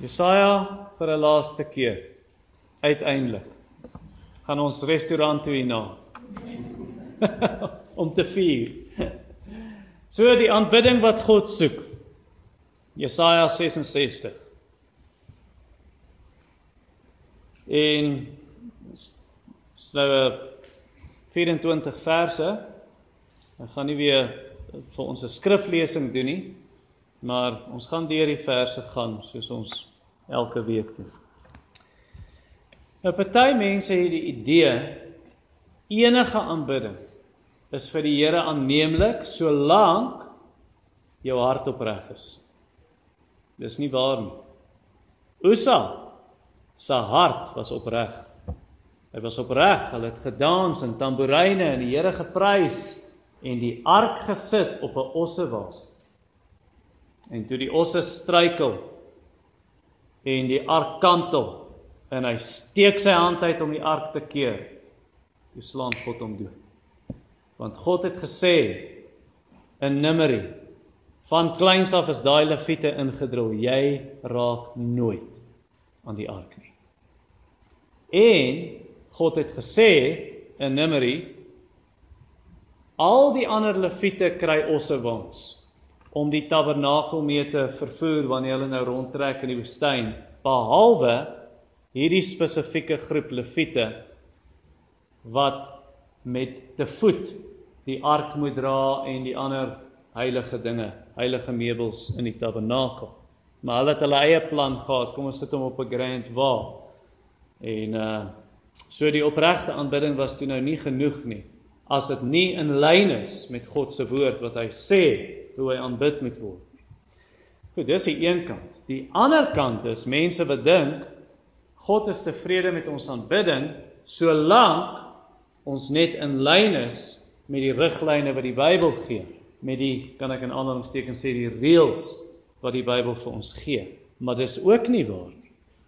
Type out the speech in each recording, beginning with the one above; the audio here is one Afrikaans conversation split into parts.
Jesaja vir 'n laaste keer. Uiteindelik gaan ons restaurant toe hierna om te vier. So die aanbidding wat God soek. Jesaja 66. En nou 24 verse. Ek gaan nie weer vir ons 'n skriflesing doen nie, maar ons gaan deur die verse gaan soos ons elke week doen. Nou party mense het die idee enige aanbidding is vir die Here aanneemlik solank jou hart opreg is. Dis nie waar nie. Usa se hart was opreg. Hy was opreg, hulle het gedans en tamboeryne en die Here geprys en die ark gesit op 'n ossewa. En toe die osse struikel en die ark kantel en hy steek sy hand uit om die ark te keer. Toe slaan God hom dood. Want God het gesê in Numeri van kleins af is daai leviete ingedrul, jy raak nooit aan die ark nie. En God het gesê in Numeri al die ander leviete kry osse waans om die tabernakel mee te vervoer wanneer hulle nou rondtrek in die woestyn behalwe hierdie spesifieke groep leviete wat met te voet die ark moet dra en die ander heilige dinge, heilige meubels in die tabernakel. Maar hulle het hulle eie plan gehad. Kom ons sit hom op 'n grand wa. En uh so die opregte aanbidding was toe nou nie genoeg nie as dit nie in lyn is met God se woord wat hy sê hoe hy aanbid moet word. Goed, dis die een kant. Die ander kant is mense bedink God is tevrede met ons aanbidding solank ons net in lyn is met die riglyne wat die Bybel gee, met die kan ek in aanhalingstekens sê die reëls wat die Bybel vir ons gee. Maar dis ook nie waar.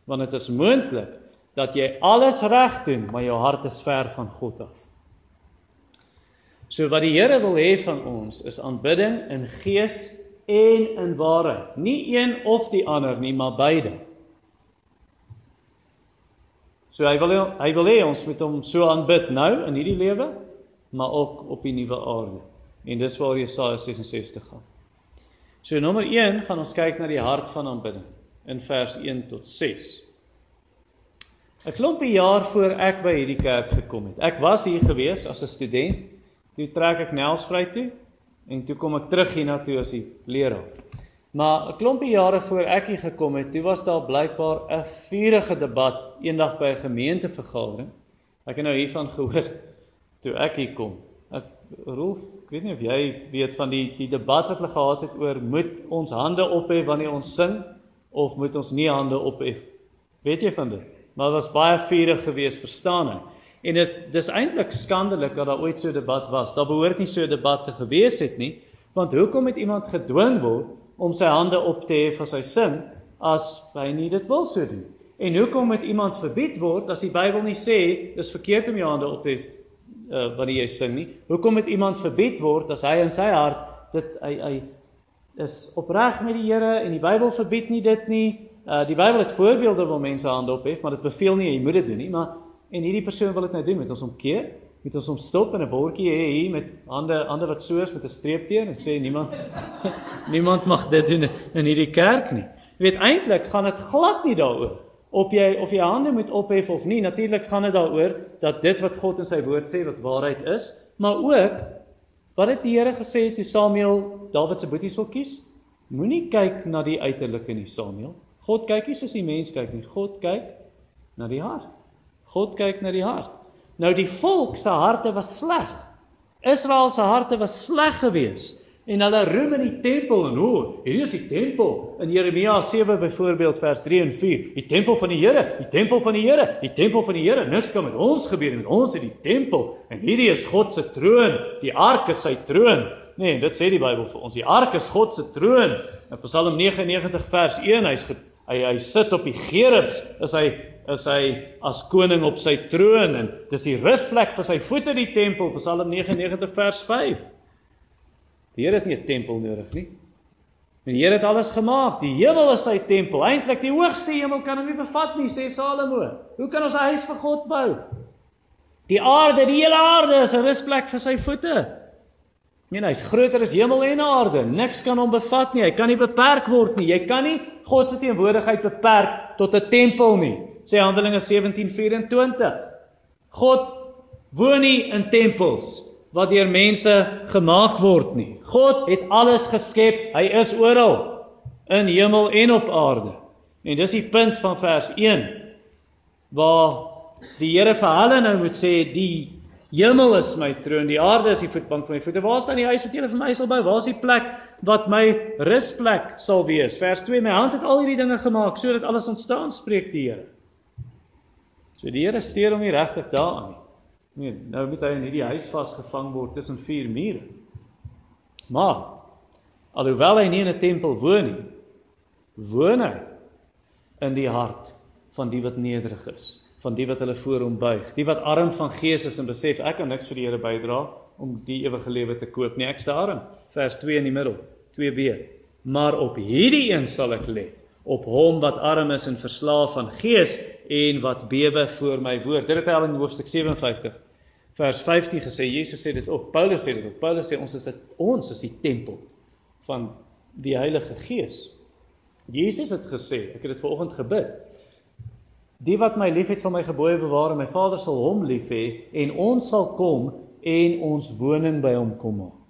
Want dit is moontlik dat jy alles reg doen, maar jou hart is ver van God af. So wat die Here wil hê van ons is aanbidding in gees en in waarheid. Nie een of die ander nie, maar beide. So hy wil hy wil hê ons moet hom so aanbid nou in hierdie lewe, maar ook op die nuwe aarde. En dis waar Jesaja 66 gaan. So nommer 1 gaan ons kyk na die hart van aanbidding in vers 1 tot 6. 'n Klompie jaar voor ek by hierdie kerk gekom het. Ek was hier gewees as 'n student Toe trek ek Nelsvry toe en toe kom ek terug hiernatoe as die leraar. Maar 'n klompie jare voor ek hier gekom het, toe was daar blykbaar 'n vurige debat eendag by 'n gemeentevergadering. Ek het nou hiervan gehoor toe ek hier kom. Ek Rolf, ek weet nie of jy weet van die die debat wat hulle gehad het oor moet ons hande ophef wanneer ons sing of moet ons nie hande ophef? Weet jy van dit? Maar dit was baie vurig geweest, verstaan jy? En dit dis eintlik skandelik dat daar ooit so 'n debat was. Daar behoort nie so 'n debat te gewees het nie, want hoekom het iemand gedwing word om sy hande op te hef as hy sin as hy nie dit wil so doen? En hoekom moet iemand verbied word as die Bybel nie sê dis verkeerd om jou hande op te hef uh, wanneer jy sing nie? Hoekom moet iemand verbied word as hy in sy hart dit hy hy is opreg met die Here en die Bybel verbied nie dit nie? Uh, die Bybel het voorbeelde waar mense hande op hef, maar dit beveel nie jy moet dit doen nie, maar En hierdie persoon wil dit nou doen met ons omkeer, met ons omstop in 'n bordjie hê hier met hande hande wat so is met 'n streep teen en sê niemand niemand mag dit doen in hierdie kerk nie. Jy weet eintlik gaan dit glad nie daaroor of jy of jy hande moet ophef of nie. Natuurlik gaan dit daaroor dat dit wat God in sy woord sê wat waarheid is, maar ook wat het die Here gesê toe Samuel Dawid se boeties wil kies? Moenie kyk na die uiterlike nie, Samuel. God kyk nie soos die mens kyk nie. God kyk na die hart. God kyk na die hart. Nou die volk se harte was sleg. Israel se harte was sleg geweest en hulle roem in die tempel en hoe? Hier is die tempel. In Jeremia 7 byvoorbeeld vers 3 en 4 die tempel van die Here die tempel van die Here die tempel van die Here. Niks kan met ons gebeur met ons is die tempel en hierdie is God se troon. Die ark is sy troon. Nee dit sê die Bybel vir ons. Die ark is God se troon. In Psalm 99 vers 1 hy's hy hy sit op die gerubs is hy is hy as koning op sy troon en dis die rusplek vir sy voete die tempel Psalm 99 vers 5. Die Here het nie 'n tempel nodig nie. En die Here het alles gemaak. Die hemel is sy tempel. Eintlik die hoogste hemel kan hom nie bevat nie, sê Salomo. Hoe kan ons 'n huis vir God bou? Die aarde, die hele aarde is 'n rusplek vir sy voete. Nee, hy's groter as hemel en aarde. Niks kan hom bevat nie. Hy kan nie beperk word nie. Jy kan nie God se teenwoordigheid beperk tot 'n tempel nie. Sê Handelinge 17:24. God woon nie in tempels wat deur mense gemaak word nie. God het alles geskep. Hy is oral in hemel en op aarde. En dis die punt van vers 1 waar die Here vir hulle nou moet sê die hemel is my troon, die aarde is die voetbank van my voete. Waar staan die huis wat julle vir my sal bou? Waar is die plek wat my rusplek sal wees? Vers 2: My hand het al hierdie dinge gemaak sodat alles ontstaan, spreek die Here. So die Here steur hom nie regtig daaraan nie. Nee, nou moet hy in hierdie huis vasgevang word tussen vier mure. Maar alhoewel hy nie in 'n tempel woon nie, woon hy in die hart van die wat nederig is, van die wat hulle voor hom buig, die wat arm van gees is en besef ek kan niks vir die Here bydra om die ewige lewe te koop nie, ek is arm. Vers 2 in die middel, 2b. Maar op hierdie een sal ek let op hom wat arm is en verslaaf van gees en wat bewe voor my woord. Dit het hy al in hoofstuk 57 vers 15 gesê. Jesus sê dit ook. Paulus sê dit ook. Paulus sê ons is dit ons is die tempel van die Heilige Gees. Jesus het gesê, ek het dit vanoggend gebid. Die wat my liefhet sal my gebooie bewaar en my Vader sal hom lief hê en ons sal kom en ons woning by hom kom maak.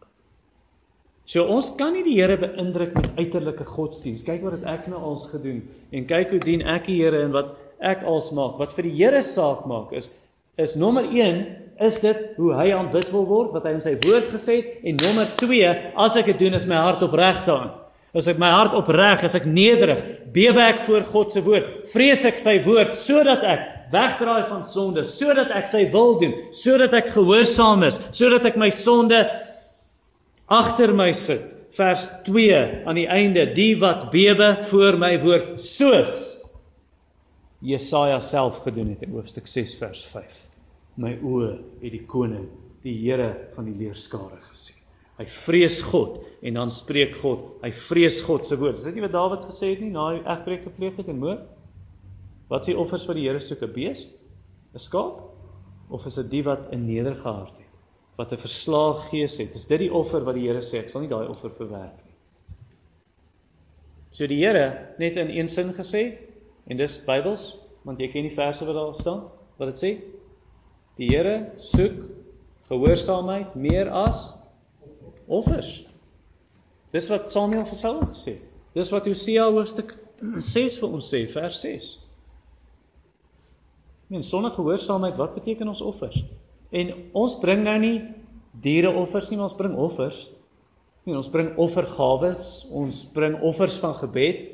So ons kan nie die Here beïndruk met uiterlike godsdiens. Kyk wat het ek nou als gedoen en kyk hoe dien ek die Here en wat ek als maak. Wat vir die Here saak maak is is nommer 1 is dit hoe hy aanbid wil word wat hy in sy woord gesê het en nommer 2 as ek dit doen is my hart opreg daarin. As ek my hart opreg, as ek nederig, bewe ek voor God se woord, vrees ek sy woord sodat ek wegdraai van sonde, sodat ek sy wil doen, sodat ek gehoorsaam is, sodat ek my sonde agter my sit. Vers 2 aan die einde, die wat bewe voor my woord soos Jesaja self gedoen het in hoofstuk 6 vers 5. My oë het die koning, die Here van die leerskare gesien. Hy vrees God en dan spreek God. Hy vrees God se woord. Is dit nie wat Dawid gesê het nie na hy egbreek gepleeg het en moord? Wat s'e offers wat die Here soek? 'n Bees? 'n Skaap? Of is dit die wat 'n nederige hart het? Wat 'n verslaag gees het. Is dit die offer wat die Here sê? Ek sal nie daai offer verwerp nie. So die Here net in een sin gesê en dis Bybels, want jy ken die verse wat daar staan, wat dit sê? Die Here soek gehoorsaamheid meer as offers. Dis wat Samuel vir Saul gesê. Dis wat Hosea hoofstuk 6 vir ons sê, vers 6. Men sonder gehoorsaamheid, wat beteken ons offers? En ons bring nou nie diereoffers nie, ons bring offers. Nee, ons bring offergawes, ons bring offers van gebed.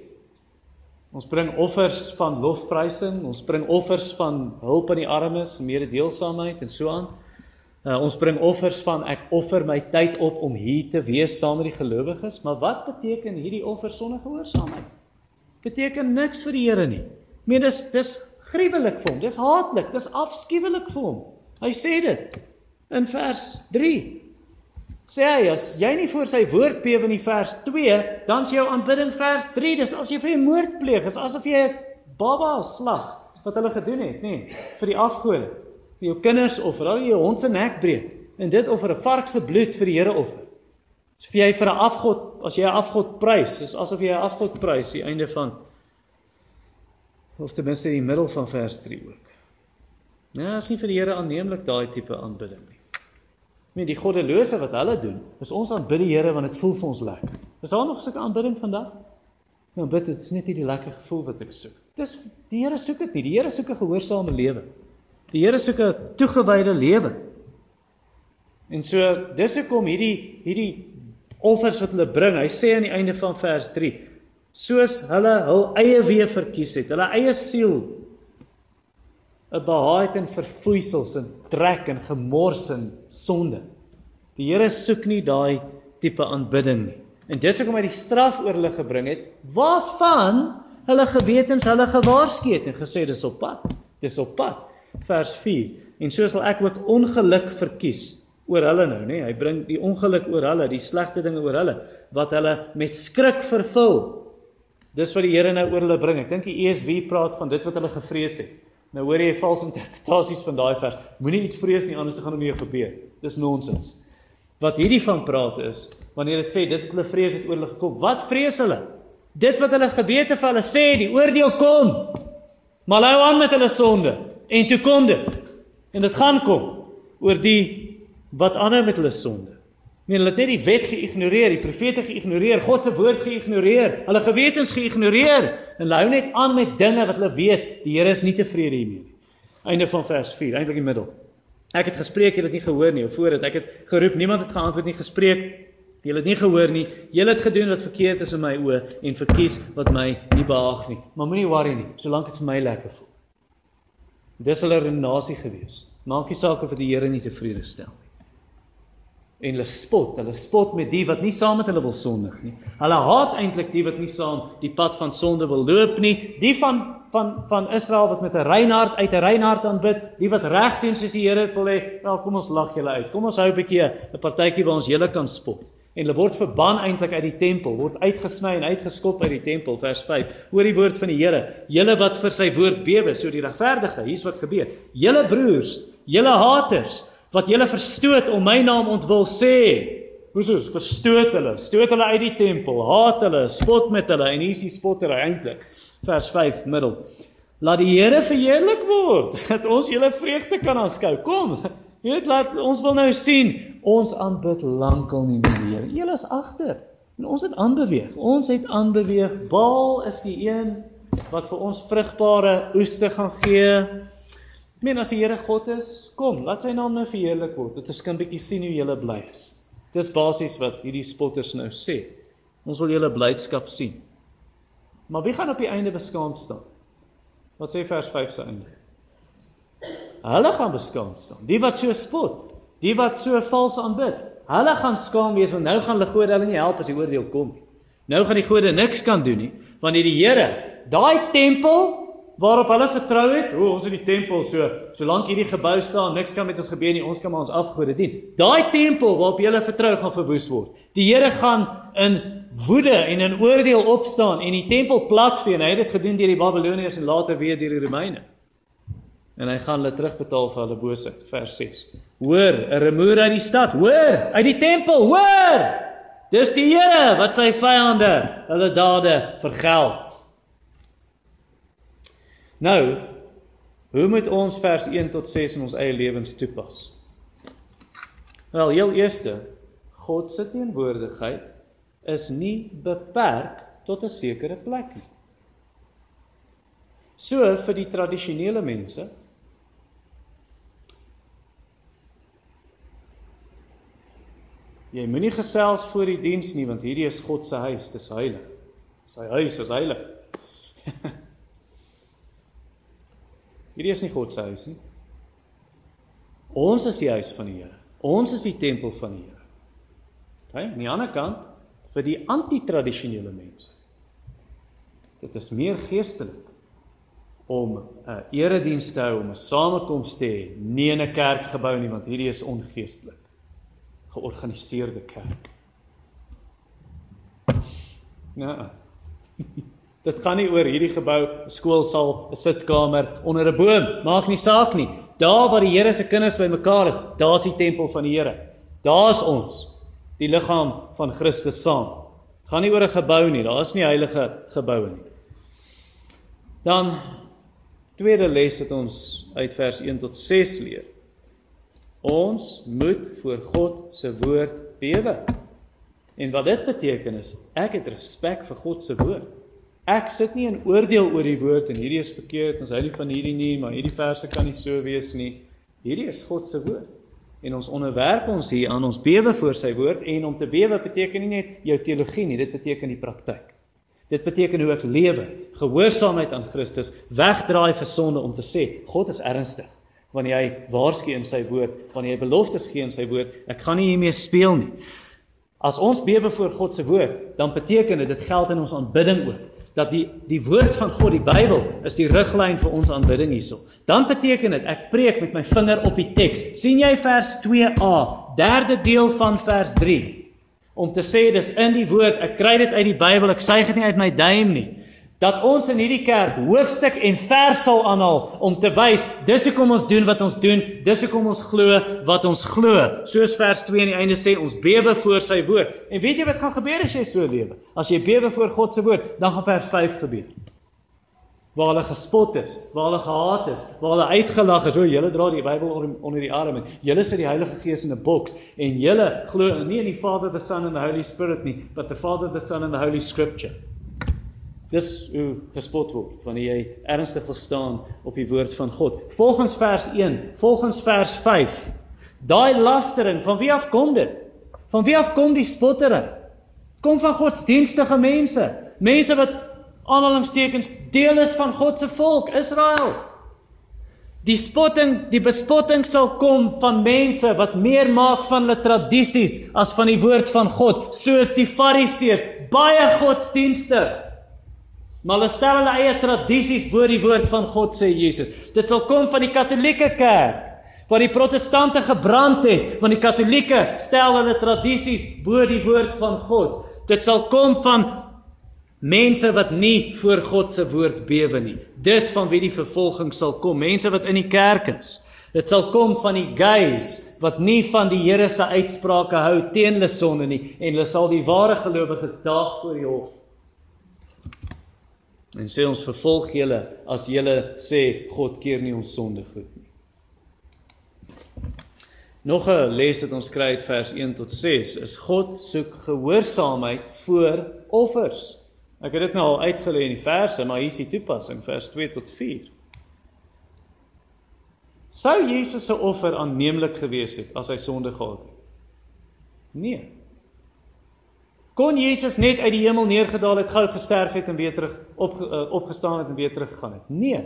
Ons bring offers van lofprysing, ons bring offers van hulp aan die armes, mededeelsaamheid en so aan. Uh, ons bring offers van ek offer my tyd op om hier te wees saam met die gelowiges, maar wat beteken hierdie offer sonder gehoorsaamheid? Beteken niks vir die Here nie. Meen dis dis gruwelik vir hom, dis haatlik, dis afskuwelik vir hom. Hy sê dit in vers 3. Sê hy as jy nie voor sy woord bewe in die vers 2, dan is jou aanbidding vers 3. Dis as jy vir 'n moord pleeg, is asof jy 'n baba slag wat hulle gedoen het, nê, vir die afgode. Vir jou kinders of vir al jou hond se nek breek en dit offer 'n vark se bloed vir die Here offer. As jy vir 'n afgod, as jy 'n afgod prys, is asof jy 'n afgod prys, die einde van of ten minste die middel van vers 3 ook. Ja, is nie vir die Here aanneemlik daai tipe aanbidding nie. Nee, die goddelose wat hulle doen, is ons aanbid die Here want dit voel vir ons lekker. Is daar nog sulke aanbidding vandag? Ja, bid dit is net nie die lekker gevoel wat ek soek. Dis die Here soek dit nie. Die Here soek 'n gehoorsame lewe. Die Here soek 'n toegewyde lewe. En so dis hoekom hierdie hierdie offers wat hulle bring, hy sê aan die einde van vers 3, soos hulle hul eie weë verkies het, hulle eie siel 'n behaag in verfoeisels en trek en gemors en sonde. Die Here soek nie daai tipe aanbidding nie. En dis hoekom hy die straf oor hulle gebring het, waarvan hulle gewetens hulle gewaarsku het en gesê dis op pad. Dis op pad. Vers 4. En so sal ek ook ongeluk verkies oor hulle nou, nê? Hy bring die ongeluk oor hulle, die slegte dinge oor hulle wat hulle met skrik vervul. Dis wat die Here nou oor hulle bring. Ek dink die ESV praat van dit wat hulle gevrees het. Nou hoor jy valse interpretasies van daai vers. Moenie iets vrees nie anders gaan om jou gebeur. Dis nonsens. Wat hierdie van praat is wanneer dit sê dit het hulle vrees het oor hulle gekom. Wat vrees hulle? Dit wat hulle gewete vir hulle sê, die oordeel kom. Maar hou aan met hulle sonde en toe kom dit. En dit gaan kom oor die wat aanhou met hulle sonde. Nee, hulle het net die wet geïgnoreer, die profete geïgnoreer, God se woord geïgnoreer, hulle gewetens geïgnoreer en hulle hou net aan met dinge wat hulle weet die Here is nie tevrede hiermee nie. Einde van vers 4, eintlik die middel. Ek het gespreek, jy het nie gehoor nie, of voor dit ek het geroep, niemand het geantwoord nie, gespreek, jy het nie gehoor nie. Jy het gedoen wat verkeerd is in my oë en verkies wat my nie behaag nie. Maar moenie worry nie, solank dit vir my lekker voel. Dis hulle redenasie gewees. Maak nie saak of die Here nie tevrede stel nie en hulle spot, hulle spot met die wat nie saam met hulle wil sondig nie. Hulle haat eintlik die wat nie saam die pad van sonde wil loop nie. Die van van van Israel wat met 'n rein hart uit 'n rein hart aanbid, die wat reg doen soos die Here dit wil hê. Wel, kom ons lag julle uit. Kom ons hou 'n bietjie 'n partytjie waar ons julle kan spot. En hulle word verban eintlik uit die tempel, word uitgesny en uitgeskop uit die tempel vers 5. Hoor die woord van die Here. Julle wat vir sy woord bewe, so die regverdige, hier's wat gebeur. Julle broers, julle haters, wat julle verstoot om my naam ontwil sê. Hoesoos verstoot hulle, stoot hulle uit die tempel, haat hulle, spot met hulle en hier is die spottery eintlik. Vers 5 middel. Laat die Here verheerlik word dat ons julle vreugde kan aanskou. Kom. Jy weet laat ons wil nou sien ons aanbid lankal nie meer die Here. Julle is agter. En ons het aanbeweeg. Ons het aanbeweeg. Baal is die een wat vir ons vrugbare oeste gaan gee. Men as die Here God is, kom, laat sy naam nou verheerlik word. Dit is kan bietjie sien hoe julle bly is. Dis basies wat hierdie spotters nou sê. Ons wil julle blydskap sien. Maar wie gaan op die einde beskaamd staan? Wat sê vers 5 se einde? Hulle gaan beskaamd staan. Die wat so spot, die wat so vals aanbid, hulle gaan skaam wees want nou gaan hulle gode hulle nie help as die oordeel kom nie. Nou gaan die gode niks kan doen nie, want die Here, daai tempel waarop hulle vertrou het. O, ons in die tempel so, solank hierdie gebou staan, niks kan met ons gebeur nie. Ons kan maar ons afgode dien. Daai tempel waarop jy vertrou gaan verwoes word. Die Here gaan in woede en in oordeel opstaan en die tempel platvee. Hy het dit gedoen deur die Babiloniërs en later weer deur die Romeine. En hy gaan hulle terugbetaal vir hulle boosheid. Vers 6. Hoor, 'n remoer uit die stad. Hoor, uit die tempel. Hoor! Dis die Here wat sy vyande hulle dade vergeld. Nou, hoe moet ons vers 1 tot 6 in ons eie lewens toepas? Wel, heel eerste, God se teenwoordigheid is nie beperk tot 'n sekere plek nie. So vir die tradisionele mense Jy moenie gesels voor die diens nie want hierdie is God se huis, dis heilig. Sy huis is heilig. Hierdie is nie God se huis nie. Ons is die huis van die Here. Ons is die tempel van die Here. OK, aan die ander kant vir die anti-tradisionele mense. Dit is meer geestelik om 'n erediens te hou, om 'n samekoms te hê, nie in 'n kerkgebou nie, want hierdie is ongeestelik. Georganiseerde kerk. Ja. Dit gaan nie oor hierdie gebou, 'n skoolsaal, 'n sitkamer onder 'n boom, maak nie saak nie. Daar waar die Here se kinders bymekaar is, daar's die tempel van die Here. Daar's ons, die liggaam van Christus saam. Dit gaan nie oor 'n gebou nie, daar is nie heilige geboue nie. Dan tweede les wat ons uit vers 1 tot 6 leer. Ons moet voor God se woord bewe. En wat dit beteken is, ek het respek vir God se woord. Ek sit nie in oordeel oor die woord en hierdie is verkeerd, ons hou nie van hierdie nie, maar hierdie verse kan nie so wees nie. Hierdie is God se woord. En ons onderwerp ons hier aan ons bewe voor sy woord en om te bewe beteken nie net jou teologie nie, dit beteken die praktyk. Dit beteken hoe ek lewe, gehoorsaamheid aan Christus, wegdraai vir sonde om te sê God is ernstig wanneer hy waarsku in sy woord, wanneer hy beloftes gee in sy woord, ek gaan nie hiermee speel nie. As ons bewe voor God se woord, dan beteken dit dit geld in ons aanbidding ook dat die die woord van God, die Bybel, is die riglyn vir ons aanbidding hierso. Dan beteken dit ek preek met my vinger op die teks. sien jy vers 2a, derde deel van vers 3 om te sê dis in die woord, ek kry dit uit die Bybel, ek suig dit nie uit my duim nie dat ons in hierdie kerk hoofstuk en vers sal aanhaal om te wys dis hoekom ons doen wat ons doen, dis hoekom ons glo wat ons glo. Soos vers 2 aan die einde sê, ons bewe voor sy woord. En weet jy wat gaan gebeur as jy so lewe? As jy bewe voor God se woord, dan gaan vers 5 gebeur. Waar hulle gespot is, waar hulle gehaat is, waar hulle uitgelag is, o, julle dra die Bybel onder die arm en julle sit die Heilige Gees in 'n boks en julle glo nie in die Father, the Son and the Holy Spirit nie, but the Father, the Son and the Holy Scripture. Dis hoe gespot word wanneer jy ernstig wil staan op die woord van God. Volgens vers 1, volgens vers 5. Daai lastering, van wie af kom dit? Van wie af kom die spottering? Kom van godsdienstige mense, mense wat aanhalingstekens deel is van God se volk, Israel. Die spotting, die bespotting sal kom van mense wat meer maak van hulle tradisies as van die woord van God, soos die Fariseërs, baie godsdienstig. Maar hulle stel hulle eie tradisies bo die woord van God sê Jesus. Dit sal kom van die Katolieke Kerk waar die protestante gebrand het, van die Katolieke stel hulle tradisies bo die woord van God. Dit sal kom van mense wat nie voor God se woord bewe nie. Dis van wie die vervolging sal kom, mense wat in die kerk is. Dit sal kom van die gays wat nie van die Here se uitsprake hou teen hulle sonde nie en hulle sal die ware gelowiges daag voor die hof. En sê ons vervolg julle as julle sê God keer nie ons sonde goed nie. Nog 'n les wat ons kry uit vers 1 tot 6 is God soek gehoorsaamheid voor offers. Ek het dit nou al uitgelê in die verse, maar hier is die toepassing vers 2 tot 4. Sou Jesus se offer aanneemlik gewees het as hy sonde gehad het? Nee. Kon Jesus net uit die hemel neergedaal het, gou gesterf het en weer terug op uh, opgestaan het en weer terug gegaan het? Nee.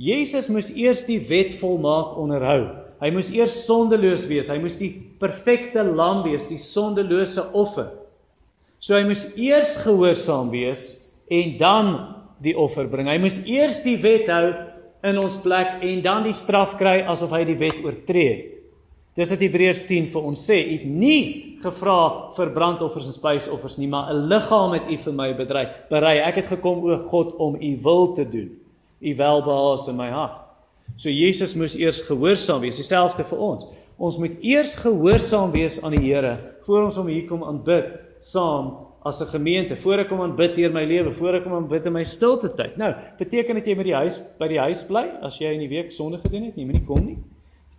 Jesus moes eers die wet volmaak onderhou. Hy moes eers sondeloos wees. Hy moes die perfekte lam wees, die sondelose offer. So hy moes eers gehoorsaam wees en dan die offer bring. Hy moes eers die wet hou in ons plek en dan die straf kry asof hy die wet oortree het. Dis wat Hebreërs 10 vir ons sê, het nie gevra vir brandoffers en spysoffers nie, maar 'n liggaam het U vir my berei. Berei, ek het gekom o God om U wil te doen. U welbehaas in my hart. So Jesus moes eers gehoorsaam wees, dieselfde vir ons. Ons moet eers gehoorsaam wees aan die Here voor ons hom hier kom aanbid saam as 'n gemeente. Voor ek kom aanbid deur my lewe, voor ek kom aanbid in my stilte tyd. Nou, beteken dit jy moet die huis by die huis bly as jy in die week sonde gedoen het? Jy moet nie kom nie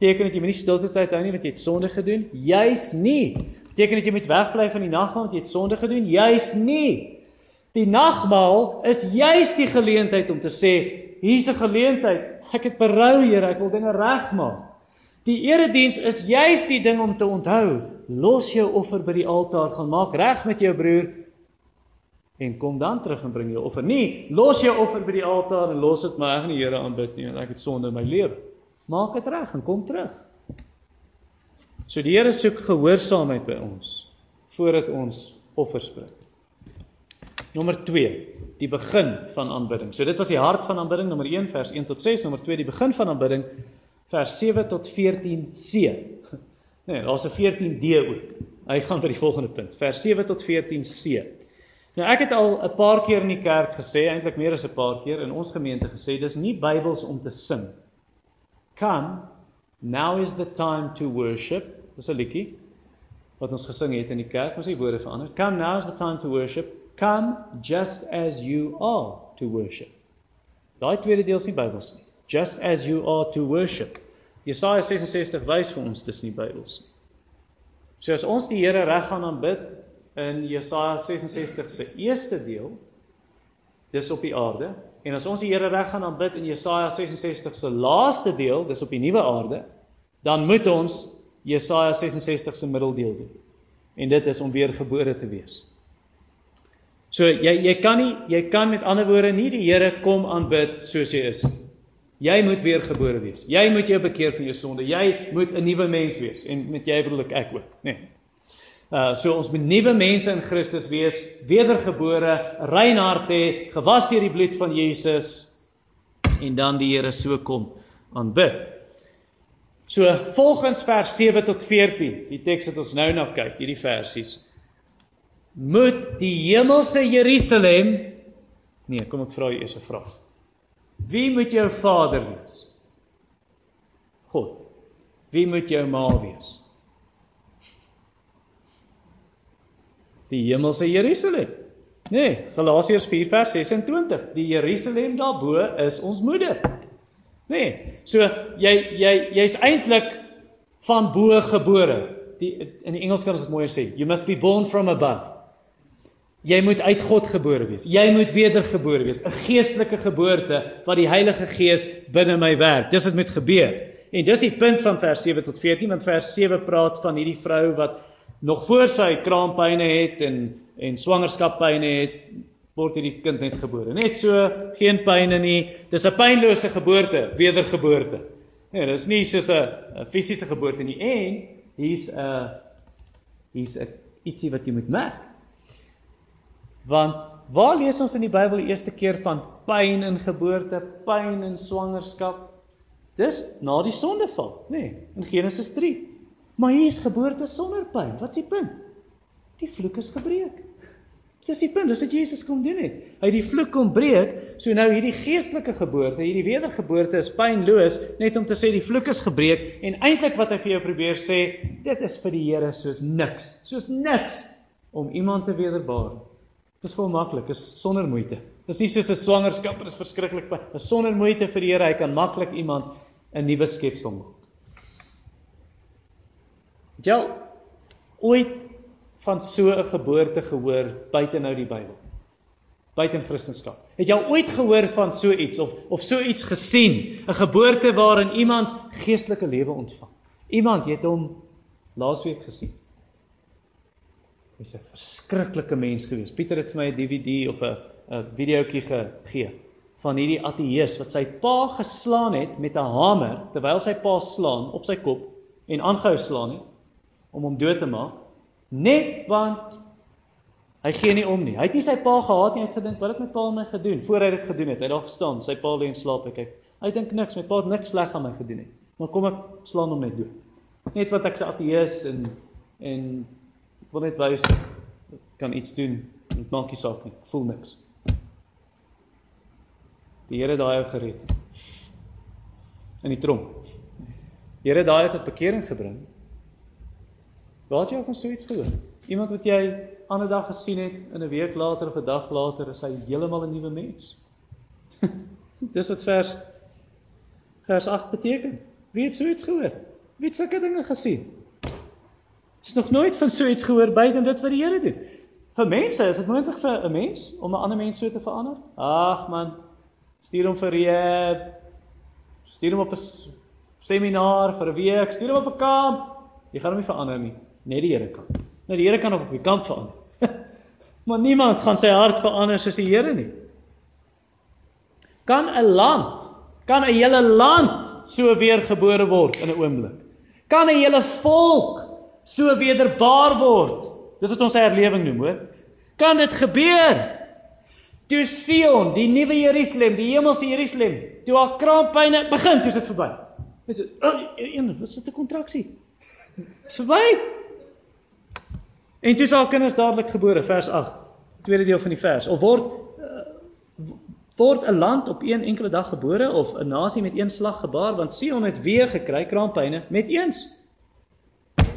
beteken dat jy moenie stilte tyd hou nie want jy het sonde gedoen? Juis nie. Beteken dat jy moet wegbly van die nagmaal want jy het sonde gedoen? Juis nie. Die nagmaal is juis die geleentheid om te sê, hier's 'n geleentheid. Ek het berou, Here, ek wil dinge regmaak. Die erediens is juis die ding om te onthou. Los jou offer by die altaar, gaan maak reg met jou broer en kom dan terug en bring jou offer. Nee, los jou offer by die altaar en los dit maar ek gaan die Here aanbid nie want ek het sonde in my lewe. Maak dit reg en kom terug. So die Here soek gehoorsaamheid by ons voordat ons offers bring. Nommer 2, die begin van aanbidding. So dit was die hart van aanbidding nommer 1 vers 1 tot 6, nommer 2 die begin van aanbidding vers 7 tot 14c. Nee, daar's 'n 14d ook. Hy gaan by die volgende punt, vers 7 tot 14c. Nou ek het al 'n paar keer in die kerk gesê, eintlik meer as 'n paar keer in ons gemeente gesê, dis nie Bybels om te sing Come, now is the time to worship. Dis 'n liedjie wat ons gesing het in die kerk, ons het die woorde verander. Come, now is the time to worship. Come just as you are to worship. Daai tweede deel is nie Bybels nie. Just as you are to worship. Jesaja 66 wys vir ons dis nie Bybels nie. So as ons die Here reg gaan aanbid in Jesaja 66 se eerste deel, dis op die aarde, En as ons die Here reg gaan aanbid in Jesaja 66 se laaste deel, dis op die nuwe aarde, dan moet ons Jesaja 66 se middeldeel doen. En dit is om weer gebore te wees. So jy jy kan nie jy kan met ander woorde nie die Here kom aanbid soos jy is. Jy moet weer gebore wees. Jy moet jou bekeer van jou sonde. Jy moet 'n nuwe mens wees en met jy bedoel ek ook, nê. Nee. Uh so ons moet nuwe mense in Christus wees, wedergebore, rein hart hê, gewas deur die bloed van Jesus en dan die Here so kom aanbid. So volgens vers 7 tot 14, die teks wat ons nou na kyk, hierdie versies moet die hemelse Jerusalem Nee, kom ek vra jou eers 'n vraag. Wie moet jou vader wees? God. Wie moet jou ma wees? Die hemelse Jerusalem. Nee, Galasiërs 4 vers 26. Die Jerusalem daarbo is ons moeder. Nee. So jy jy jy's eintlik van bo gebore. Die in die Engels kan ons dit mooier sê. You must be born from above. Jy moet uit God gebore wees. Jy moet wedergebore wees, 'n geestelike geboorte wat die Heilige Gees binne my werk. Dis wat moet gebeur. En dis die punt van vers 7 tot 14, want vers 7 praat van hierdie vrou wat nog voor sy kraampyne het en en swangerskappyne het word hierdie kind net gebore. Net so, geen pyne nie. Dis 'n pynlose geboorte, wedergeboorte. Nee, dis nie soos 'n fisiese geboorte nie. En hier's 'n hier's 'n ietsie wat jy moet merk. Want waar lees ons in die Bybel die eerste keer van pyn in geboorte, pyn in swangerskap? Dis na die sondeval, nê, nee, in Genesis 3. Maar hier is geboorte sonder pyn. Wat is die punt? Die vloek is gebreek. Dis die punt, dis wat Jesus kom doen het. Hy het die vloek kom breek, so nou hierdie geestelike geboorte, hierdie wedergeboorte is pynloos, net om te sê die vloek is gebreek en eintlik wat hy vir jou probeer sê, dit is vir die Here soos niks, soos niks om iemand te wederbaar. Dis vol maklik, is sonder moeite. Dis nie soos 'n swangerskap, dit is verskriklik, maar sonder moeite vir die Here, hy kan maklik iemand 'n nuwe skepsel maak. Jy ooit van so 'n geboorte gehoor buite nou die Bybel? Buite in Christendom. Het jy ooit gehoor van so iets of of so iets gesien, 'n geboorte waarin iemand geestelike lewe ontvang? Iemand, het hom laasweek gesien. Hy's 'n verskriklike mens gewees. Pieter het vir my 'n DVD of 'n 'n videoetjie gegee van hierdie ateïs wat sy pa geslaan het met 'n hamer terwyl sy pa slaan op sy kop en aangehou slaan het om hom dood te maak net want hy gee nie om nie. Hy het nie sy pa gehaat nie, hy het gedink wat het my pa aan my gedoen voor hy dit gedoen het. Hy het daar gestaan, sy pa lê en slaap en kyk. Hy dink niks, my pa het niks sleg aan my gedoen nie. Maar kom ek slaan hom net dood. Net wat ek se ateïs en en wil net wys kan iets doen. Dit maak nie saak nie. Voel niks. Die Here daai ou gered. In die tronk. Die Here daai het tot bekering gebring. Waar het jy van so iets gehoor? Iemand wat jy ander dag gesien het in 'n week later of 'n dag later is hy heeltemal 'n nuwe mens. Dis wat vers vers 8 beteken. Wie het so iets gehoor? Wie het sulke dinge gesien? Is nog nooit van so iets gehoor buite dit wat die Here doen. Vir mense is dit moontlik vir 'n mens om 'n ander mens so te verander? Ag man, stuur hom vir rehab. Stuur hom op 'n seminar vir 'n week, stuur hom op 'n kamp. Jy gaan hom nie verander nie. Net die Here kan. Net die Here kan op die kamp verander. maar niemand gaan sy hart verander soos die Here nie. Kan 'n land, kan 'n hele land so weergebore word in 'n oomblik? Kan 'n hele volk so wederbaar word. Dis wat ons herlewing noem, hoor. Kan dit gebeur? Toe Sion, die nuwe Jerusalem, die hemelse Jerusalem, toe haar kraampyne begin, toe is dit verby. Oh, een, wat is dit 'n kontraksie? Dis verby. En toe haar kinders dadelik gebore, vers 8. Tweede deel van die vers. Of word uh, word 'n land op een enkele dag gebore of 'n nasie met een slag gebaar, want Sion het weer gekry kraampyne met eens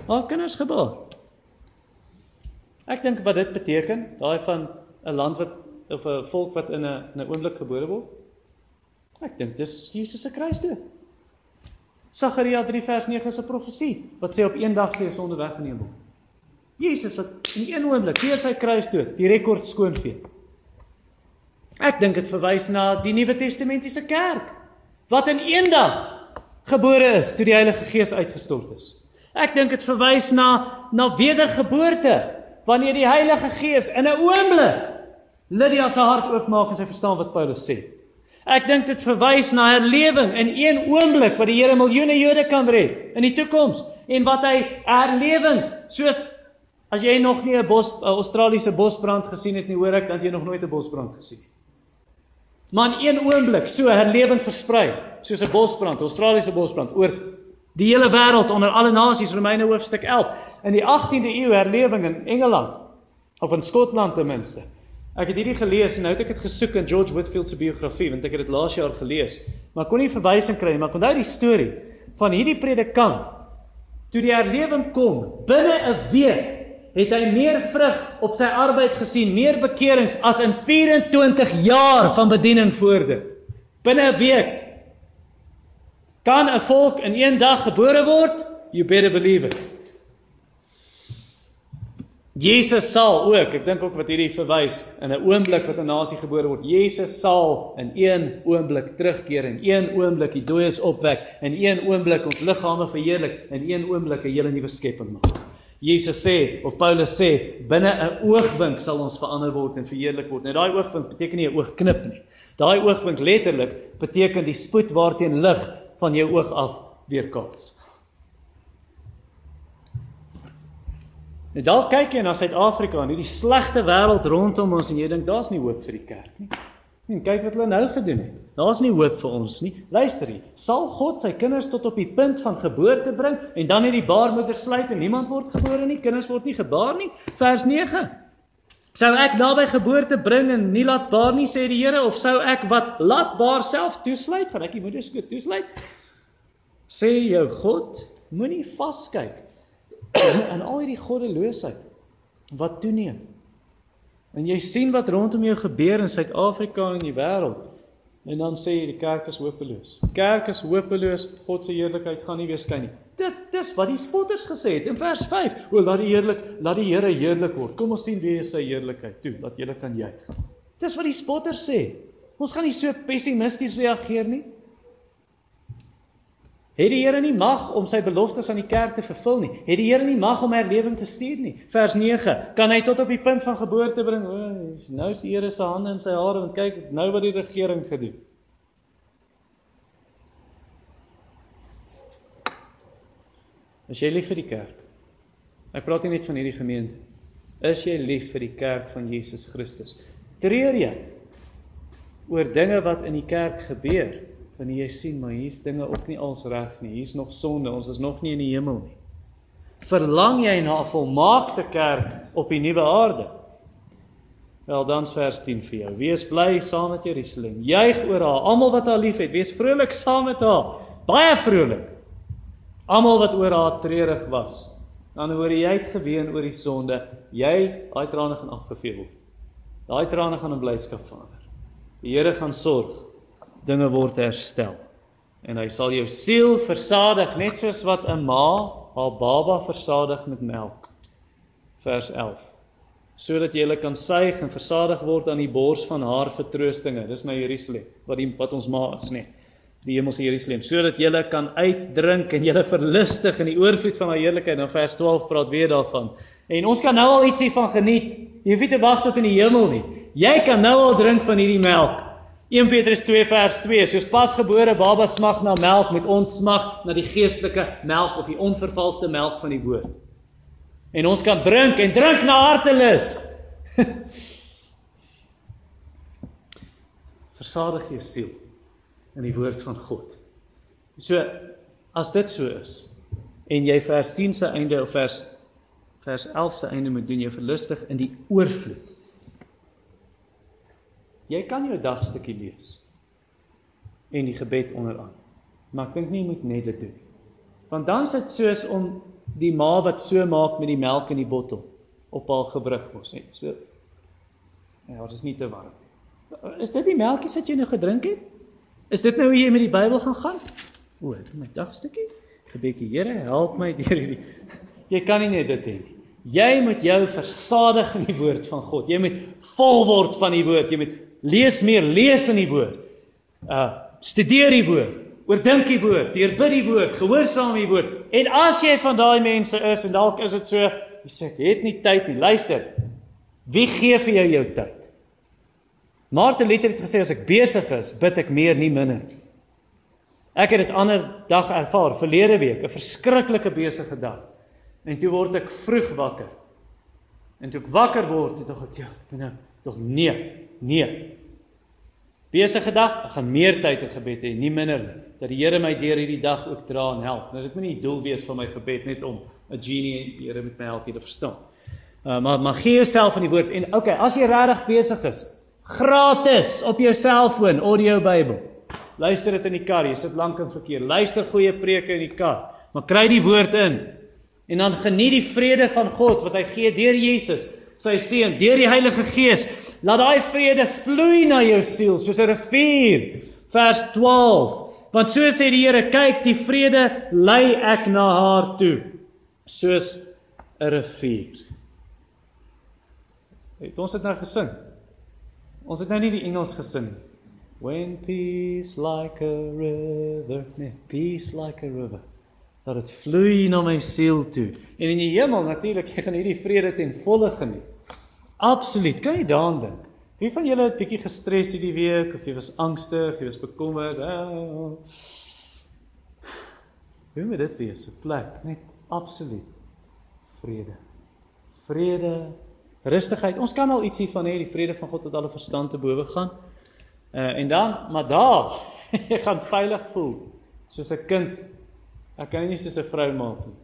haar kinders gebaar. Ek dink wat dit beteken, daai van 'n land wat of 'n volk wat in 'n 'n oomblik gebore word. Ek dink dis Jesus se kruisdood. Sagaria 3 vers 9 is 'n profesie wat sê op een dag sal hy sonde weggeneem word. Jesus wat in een oomblik deur sy kruisdood die rekord skoonvee. Ek dink dit verwys na die Nuwe Testamentiese kerk wat in een dag gebore is toe die Heilige Gees uitgestort is. Ek dink dit verwys na na wedergeboorte wanneer die Heilige Gees in 'n oomblik Lydia se hart oopmaak en sy verstaan wat Paulus sê. Ek dink dit verwys na herlewing in een oomblik wat die Here miljoene Jode kan red in die toekoms en wat hy herlewing soos As jy nog nie 'n bos Australiese bosbrand gesien het nie, hoor ek dat jy nog nooit 'n bosbrand gesien het. Maar in een oomblik so herlewend versprei, soos 'n bosbrand, Australiese bosbrand oor die hele wêreld onder alle nasies, Romeine hoofstuk 11. In die 18de eeu herlewing in Engeland of in Skotland ten minste. Ek het hierdie gelees en nou het ek dit gesoek in George Whitfield se biografie want ek het dit laas jaar gelees, maar kon nie verwysing kry nie, maar onthou die storie van hierdie predikant toe die herlewing kom binne 'n week het hy meer vrug op sy arbeid gesien, meer bekerings as in 24 jaar van bediening voor dit. Binne 'n week kan 'n volk in een dag gebore word? You better believe it. Jesus sal ook, ek dink ook wat hierdie verwys in 'n oomblik wat 'n nasie gebore word. Jesus sal in een oomblik terugkeer en een oomblik die dooies opwek en een oomblik ons liggame verheerlik en een oomblik 'n hele nuwe skepping maak. Jesus sê of Paulus sê binne 'n oogwink sal ons verander word en verheerlik word. Nou daai oogwink beteken nie 'n oogknip nie. Daai oogwink letterlik beteken die spoed waarteen lig van jou oog af weerkaats. Nou dalk kyk jy na Suid-Afrika en hierdie slegte wêreld rondom ons en jy dink daar's nie hoop vir die kerk nie. En kyk wat hulle nou gedoen het. Daar's nie hoop vir ons nie. Luister hier, sal God sy kinders tot op die punt van geboorte bring en dan net die baarmoeder sluit en niemand word gebore nie, kinders word nie gebaar nie? Vers 9. Sou ek naby geboorte bring en nie laat baar nie sê die Here of sou ek wat laat baar self toesluit, gaan ek die moeder skoot toesluit? Sê jou God, moenie vaskyk in al hierdie goddeloosheid wat toeneem. En jy sien wat rondom jou gebeur in Suid-Afrika en die wêreld. En dan sê jy die kerk is hopeloos. Kerk is hopeloos, God se heerlikheid gaan nie weer skyn nie. Dis dis wat die spotters gesê het in vers 5. O, laat die heerlik, laat die Here heerlik word. Kom ons sien wie is sy heerlikheid toe, dat jy kan juig. Dis wat die spotters sê. Ons gaan nie so pessimisties reageer nie. Het die Here nie mag om sy beloftes aan die kerk te vervul nie? Het die Here nie mag om herlewing te stuur nie? Vers 9: Kan hy tot op die punt van geboorte bring? O, nou is die Here se hande in sy hare want kyk nou wat die regering gedoen. As jy lief vir die kerk. Ek praat nie net van hierdie gemeente. Is jy lief vir die kerk van Jesus Christus? Treur jy oor dinge wat in die kerk gebeur? Wanneer jy sien maar hier's dinge ook nie als reg nie. Hier's nog sonde. Ons is nog nie in die hemel nie. Verlang jy na 'n volmaakte kerk op die nuwe aarde? Wel dan vers 10 vir jou. Wees bly saam met Jerusalem. Juig oor haar, almal wat haar liefhet. Wees vrolik saam met haar. Baie vrolik. Almal wat oor haar treurig was. Dan hoor jy het geween oor die sonde. Jy, daai trane gaan afgevee word. Daai trane gaan in blydskap verander. Die Here gaan sorg dinge word herstel. En hy sal jou siel versadig net soos wat 'n ma haar baba versadig met melk. Vers 11. Sodat jy hulle kan suig en versadig word aan die bors van haar vertroostinge. Dis nou Jerusalem wat die wat ons ma is, nee. Die hemelse Jerusalem, sodat jy kan uitdrink en jy verlustig in die oorvloed van haar heerlikheid. Dan vers 12 praat weer daarvan. En ons kan nou al ietsie van geniet. Jy hoef nie te wag tot in die hemel nie. Jy kan nou al drink van hierdie melk. 1 Petrus 2 vers 2 soos pasgebore baba smag na melk met ons smag na die geestelike melk of die onvervalste melk van die woord. En ons kan drink en drink na hartelus. Versadig jou siel in die woord van God. So as dit so is en jy vers 10 se einde of vers vers 11 se einde moet doen jy verlustig in die oorvloed Jy kan jou dagstukkie lees en die gebed onderaan. Maar ek dink nie jy moet net dit doen nie. Want dan sit soos om die ma wat so maak met die melk in die bottel op haar gewrig mos net. So Ja, dit is nie te warm. Is dit die melkies wat jy nou gedrink het? Is dit nou hoe jy met die Bybel gaan gaan? O, my dagstukkie. Gebedjie, Here, help my deur hierdie. Jy kan nie net dit hê nie. Jy moet jou versadig in die woord van God. Jy moet vol word van die woord. Jy moet lees meer, lees in die woord. Uh studeer die woord, oordink die woord, deurbid die woord, gehoorsaam die woord. En as jy van daai mense is en dalk is dit so, jy sê ek het nie tyd nie. Luister. Wie gee vir jou jou tyd? Martin Luther het gesê as ek besig is, bid ek meer nie minder. Ek het dit ander dag ervaar, verlede week, 'n verskriklike besige dag. En toe word ek vroeg wakker En toe ek wakker word, het ek ja, nou tog nee, nee. Besige dag, ek gaan meer tyd in gebed hê, nie minder nie. Dat die Here my deur hierdie dag ook dra en help. Nou dit moet nie doel wees van my gebed net om 'n genie die Here met my help hier te verstaan. Uh, maar maar gee jouself aan die woord en okay, as jy regtig besig is, gratis op jou selfoon audio Bybel. Luister dit in die kar, jy sit lank in verkeer. Luister goeie preke in die kar, maar kry die woord in. En dan geniet die vrede van God wat hy gee deur Jesus, sy seun, deur die Heilige Gees. Laat daai vrede vloei na jou siel soos 'n rivier. Vers 12. Want so sê die Here, kyk, die vrede lei ek na haar toe soos 'n rivier. Het ons dit nou gesing? Ons het nou nie die Engels gesing nie. When peace like a river, nee, peace like a river dat dit vloei na my siel toe. En in die hemel natuurlik, jy gaan hierdie vrede ten volle geniet. Absoluut. Kan jy daaraan dink? Wie van julle het bietjie gestres hierdie week of jy was angstig, jy was bekommerd? Oh. Hoe moet dit wees? 'n Plek net absoluut vrede. Vrede, rustigheid. Ons kan al ietsie van hê die vrede van God wat alle verstand te bowe gaan. Uh en dan, maar daar, jy gaan veilig voel soos 'n kind Ek kan nie soos 'n vrou maak nie.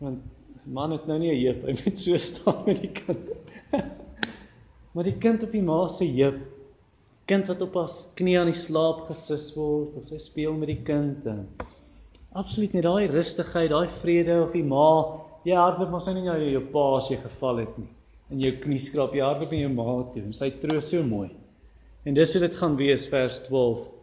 Want man het nou nie 'n heup, hy moet so staan met die kind. maar die kind op die ma se heup, kind wat op haar knie aan die slaap gesis word of sy speel met die kind. En, absoluut net daai rustigheid, daai vrede of die ma, jy hardloop mos nie nou jou pa as jy geval het nie. In jou knie skraap jy hardloop in jou ma toe. Sy troos so mooi. En dis hoe dit gaan wees vers 12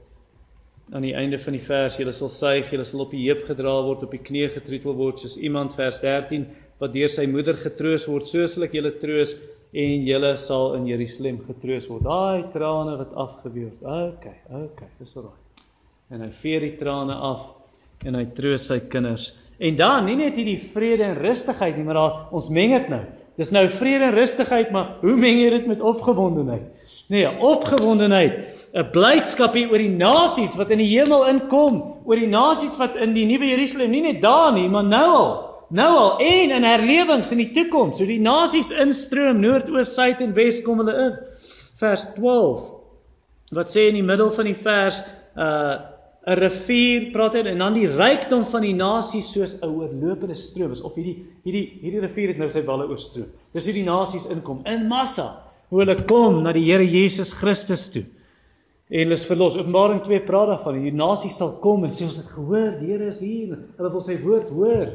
aan die einde van die vers, julle sal suig, julle sal op die heup gedra word, op die knie getroetel word soos iemand vers 13 wat deur sy moeder getroos word, so sal ek julle troos en julle sal in Jerusalem getroos word. Daai trane wat afgewee het. Okay, okay, dis reg. En hy vee die trane af en hy troos sy kinders. En dan, nie net hierdie vrede en rustigheid nie, maar daar ons meng dit nou. Dis nou vrede en rustigheid, maar hoe meng jy dit met opgewondenheid? Nee, opgewondenheid, 'n blydskap hier oor die nasies wat in die hemel inkom, oor die nasies wat in die nuwe Jerusalem, nie net daar nie, maar nou al, nou al en in herlewings in die toekoms, so die nasies instroom noordoos, suid en wes kom hulle in. Vers 12. Wat sê in die middel van die vers, uh 'n rivier praat hy en dan die rykdom van die nasies soos 'n oorlopende stroom is of hierdie hierdie hierdie rivier het nou sy walle oorstroom. Dis hoe die nasies inkom in massa hoe hulle kom na die Here Jesus Christus toe. En hulle is verlos. Openbaring 2 praat daarvan. Die nasies sal kom en sê ons het gehoor, die Here is hier. Hulle wil sy woord hoor.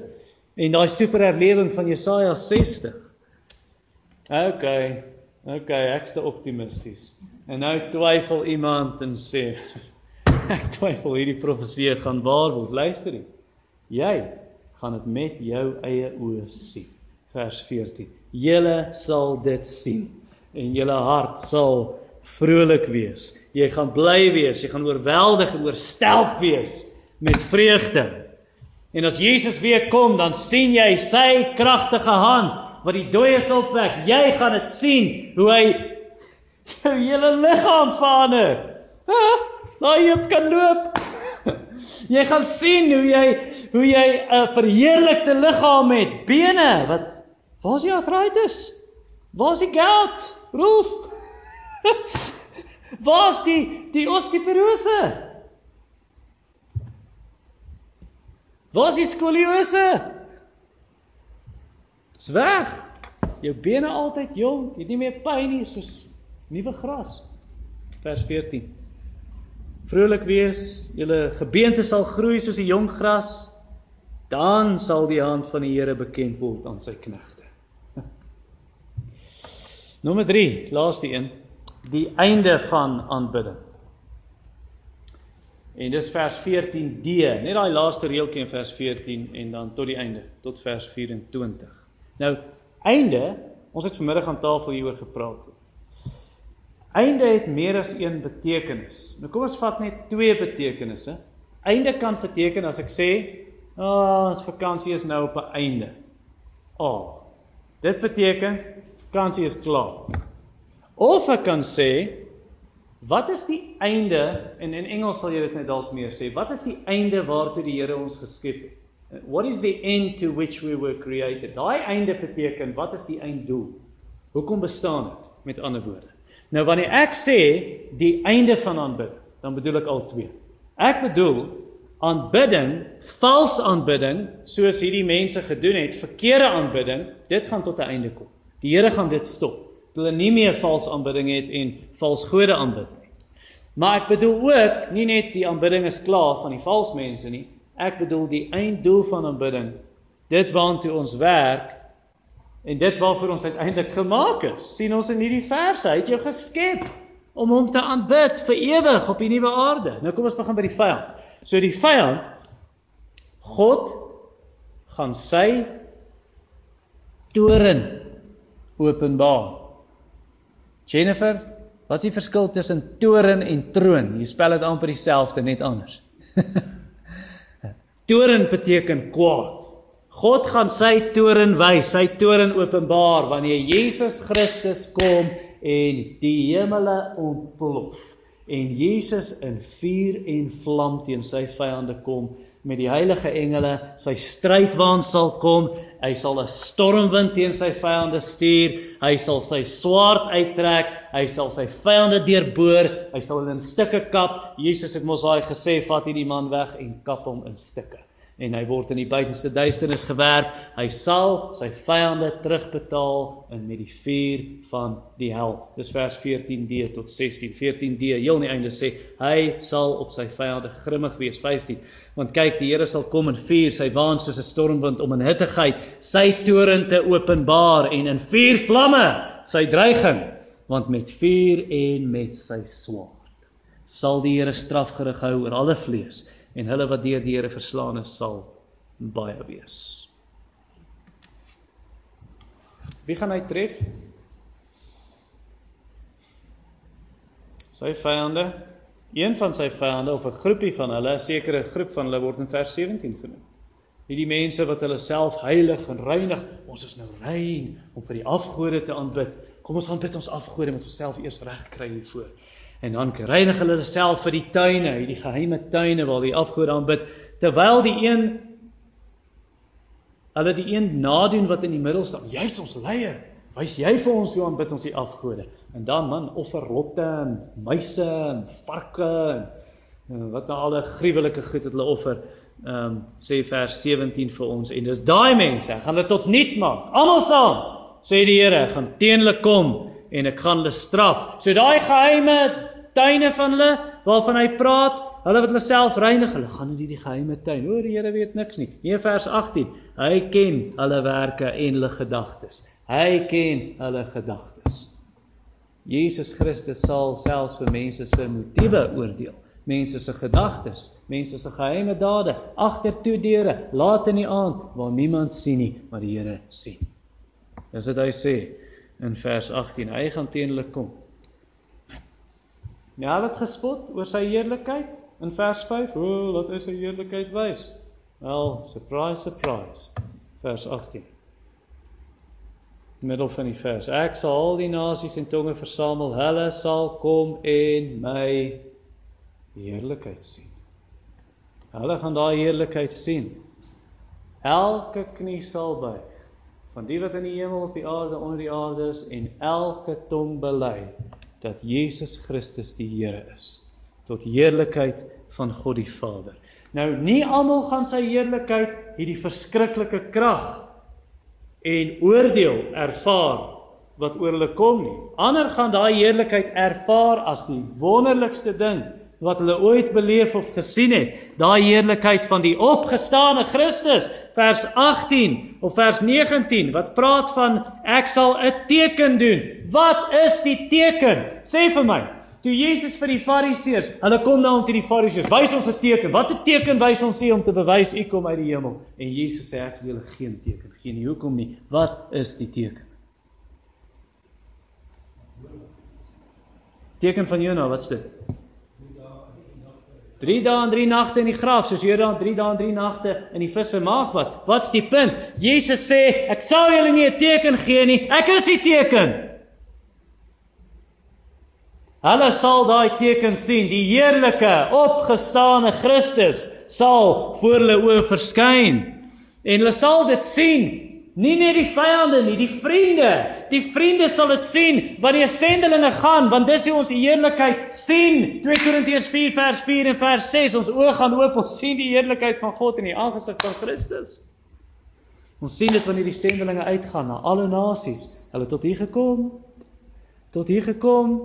En daai super herlewing van Jesaja 60. OK. OK, ek's te optimisties. En nou twyfel iemand en sê ek twyfel hierdie profesie gaan waar word. Luister jy. Jy gaan dit met jou eie oë sien. Vers 14. Julle sal dit sien en julle hart sal vrolik wees. Jy gaan bly wees, jy gaan oorweldig en oorstelp wees met vreugde. En as Jesus weer kom, dan sien jy sy kragtige hand wat die dooies opwek. Jy gaan dit sien hoe hy jou hele liggaam verander. Nou jy kan loop. Jy gaan sien hoe jy hoe jy 'n verheerlikte liggaam het, bene wat waar is jou arthritis? Waar is die gout? Rolf. Waar's die die osteoporose? Waar's die skoliose? Sweg. Jou bene altyd jong, jy het nie meer pyn nie soos nuwe gras. Vers 14. Vrolik wees, julle gebeente sal groei soos die jong gras. Dan sal die hand van die Here bekend word aan sy knegte. Nommer 3, laaste een, die einde van aanbidding. En dis vers 14d, net daai laaste reeltjie in vers 14 en dan tot die einde, tot vers 24. Nou, einde, ons het vanmiddag aan tafel hieroor gepraat. Einde het meer as een betekenis. Nou kom ons vat net twee betekenisse. Einde kan beteken as ek sê, "Ag, oh, ons vakansie is nou op 'n einde." A. Oh, dit beteken vakansie is klaar. Of ek kan sê wat is die einde en in Engels sal jy dit net dalk meer sê. Wat is die einde waartoe die Here ons geskep het? What is the end to which we were created? Daai einde beteken wat is die einddoel? Hoekom bestaan dit? Met ander woorde. Nou wanneer ek sê die einde van aanbidding, dan bedoel ek al twee. Ek bedoel aanbidding, vals aanbidding, soos hierdie mense gedoen het, verkeerde aanbidding, dit gaan tot 'n einde kom. Die Here gaan dit stop. Dat hulle nie meer vals aanbidding het en vals gode aanbid nie. Maar ek bedoel ook nie net die aanbidding is klaar van die vals mense nie. Ek bedoel die einddoel van aanbidding, dit waartoe ons werk en dit waarvoor ons uiteindelik gemaak is. sien ons in hierdie verse, hy het jou geskep om hom te aanbid vir ewig op die nuwe aarde. Nou kom ons begin by die vyand. So die vyand God gaan sy toren openbaar. Jennifer, wat is die verskil tussen toren en troon? Jy spel dit amper dieselfde net anders. toren beteken kwaad. God gaan sy toren wys, sy toren openbaar wanneer Jesus Christus kom en die hemele ontplof en Jesus in vuur en vlam teen sy vyande kom met die heilige engele sy strydwaan sal kom hy sal 'n stormwind teen sy vyande stuur hy sal sy swaard uittrek hy sal sy vyande deurboor hy sal hulle in stukke kap. Jesus het mos daai gesê vat hierdie man weg en kap hom in stukke en hy word in die buitenste duisternis gewerp. Hy sal sy vyande terugbetaal in met die vuur van die hel. Dis vers 14d tot 16. 14d heel aan die einde sê hy sal op sy vyande grimmig wees 15. Want kyk, die Here sal kom in vuur, sy waan soos 'n stormwind om in hittigheid sy toren te openbaar en in vuur vlamme sy dreiging, want met vuur en met sy swaard sal die Here strafgerig hou oor alle vlees en hulle wat deur die Here verslaan is sal baie wees. Wie gaan hy tref? Sy vyande. Een van sy vyande of 'n groepie van hulle, 'n sekere groep van hulle word in vers 17 genoem. Hierdie mense wat hulle self heilig en reinig, ons is nou rein om vir die afgode te aanbid. Kom ons aanbid ons afgode met onsself eers reg kry hiervoor. En dan reinig hulle self vir die tuine, hierdie geheime tuine waar die afgode aanbid, terwyl die een hulle die een nadoen wat in die middel staan. Jy's ons leier. Wys jy vir ons hoe aanbid ons die afgode? En dan man offer rotte en muise en varke en, en wat nou al 'n gruwelike goed het hulle offer. Ehm um, sê vers 17 vir ons en dis daai mense, gaan hulle tot niet maak. Almal saam, sê die Here, gaan teen hulle kom en ek gaan hulle straf. So daai geheime tuine van hulle waarvan hy praat, hulle wat hulle self reinig, hulle gaan in hierdie geheime tuin. Hoor die Here weet niks nie. Nee vers 18. Hy ken hulle werke en hulle gedagtes. Hy ken hulle gedagtes. Jesus Christus sal selfs vir mense se motiewe oordeel. Mense se gedagtes, mense se geheime dade agter toe deure, laat in die aand waar niemand sien nie, maar die Here sien. Dis wat hy sê in vers 18. Hy gaan teen hulle kom. Ja, hulle het gespot oor sy heerlikheid in vers 5. O, laat hy sy heerlikheid wys. Wel, surprise, surprise. Vers 18. Middel van die vers. Ek sal al die nasies en tonge versamel. Hulle sal kom en my heerlikheid sien. Hulle gaan daai heerlikheid sien. Elke knie sal buig van die wat in die hemel op die aarde onder die aarde is en elke tong bely dat Jesus Christus die Here is tot heerlikheid van God die Vader. Nou nie almal gaan sy heerlikheid hierdie verskriklike krag en oordeel ervaar wat oor hulle kom nie. Ander gaan daai heerlikheid ervaar as die wonderlikste ding wat hulle ooit beleef of gesien het, daai heerlikheid van die opgestane Christus, vers 18 of vers 19 wat praat van ek sal 'n teken doen. Wat is die teken? Sê vir my. Toe Jesus vir die Fariseërs, hulle kom na hom toe die Fariseërs, wys ons 'n teken. Wat 'n teken wys ons hier om te bewys u kom uit die hemel? En Jesus sê ek sal julle geen teken gee nie. Hoekom nie? Wat is die teken? Teken van Jona, wat's dit? 3 dae en 3 nagte in die graf, soos Jona 3 dae en 3 nagte in die visse maag was. Wat's die punt? Jesus sê, ek sal julle nie 'n teken gee nie. Ek is die teken. Hulle sal daai teken sien, die heerlike opgestane Christus sal voor hulle oë verskyn. En hulle sal dit sien Nie net die vyande nie, die vriende. Die vriende sal dit sien wanneer sendelinge gaan, want dis hoe ons die heerlikheid sien. 2 Korintiërs 4 vers 4 en vers 6. Ons oë gaan oop, ons sien die heerlikheid van God in die aangesig van Christus. Ons sien dit wanneer die sendelinge uitgaan na alle nasies. Hulle tot hier gekom. Tot hier gekom.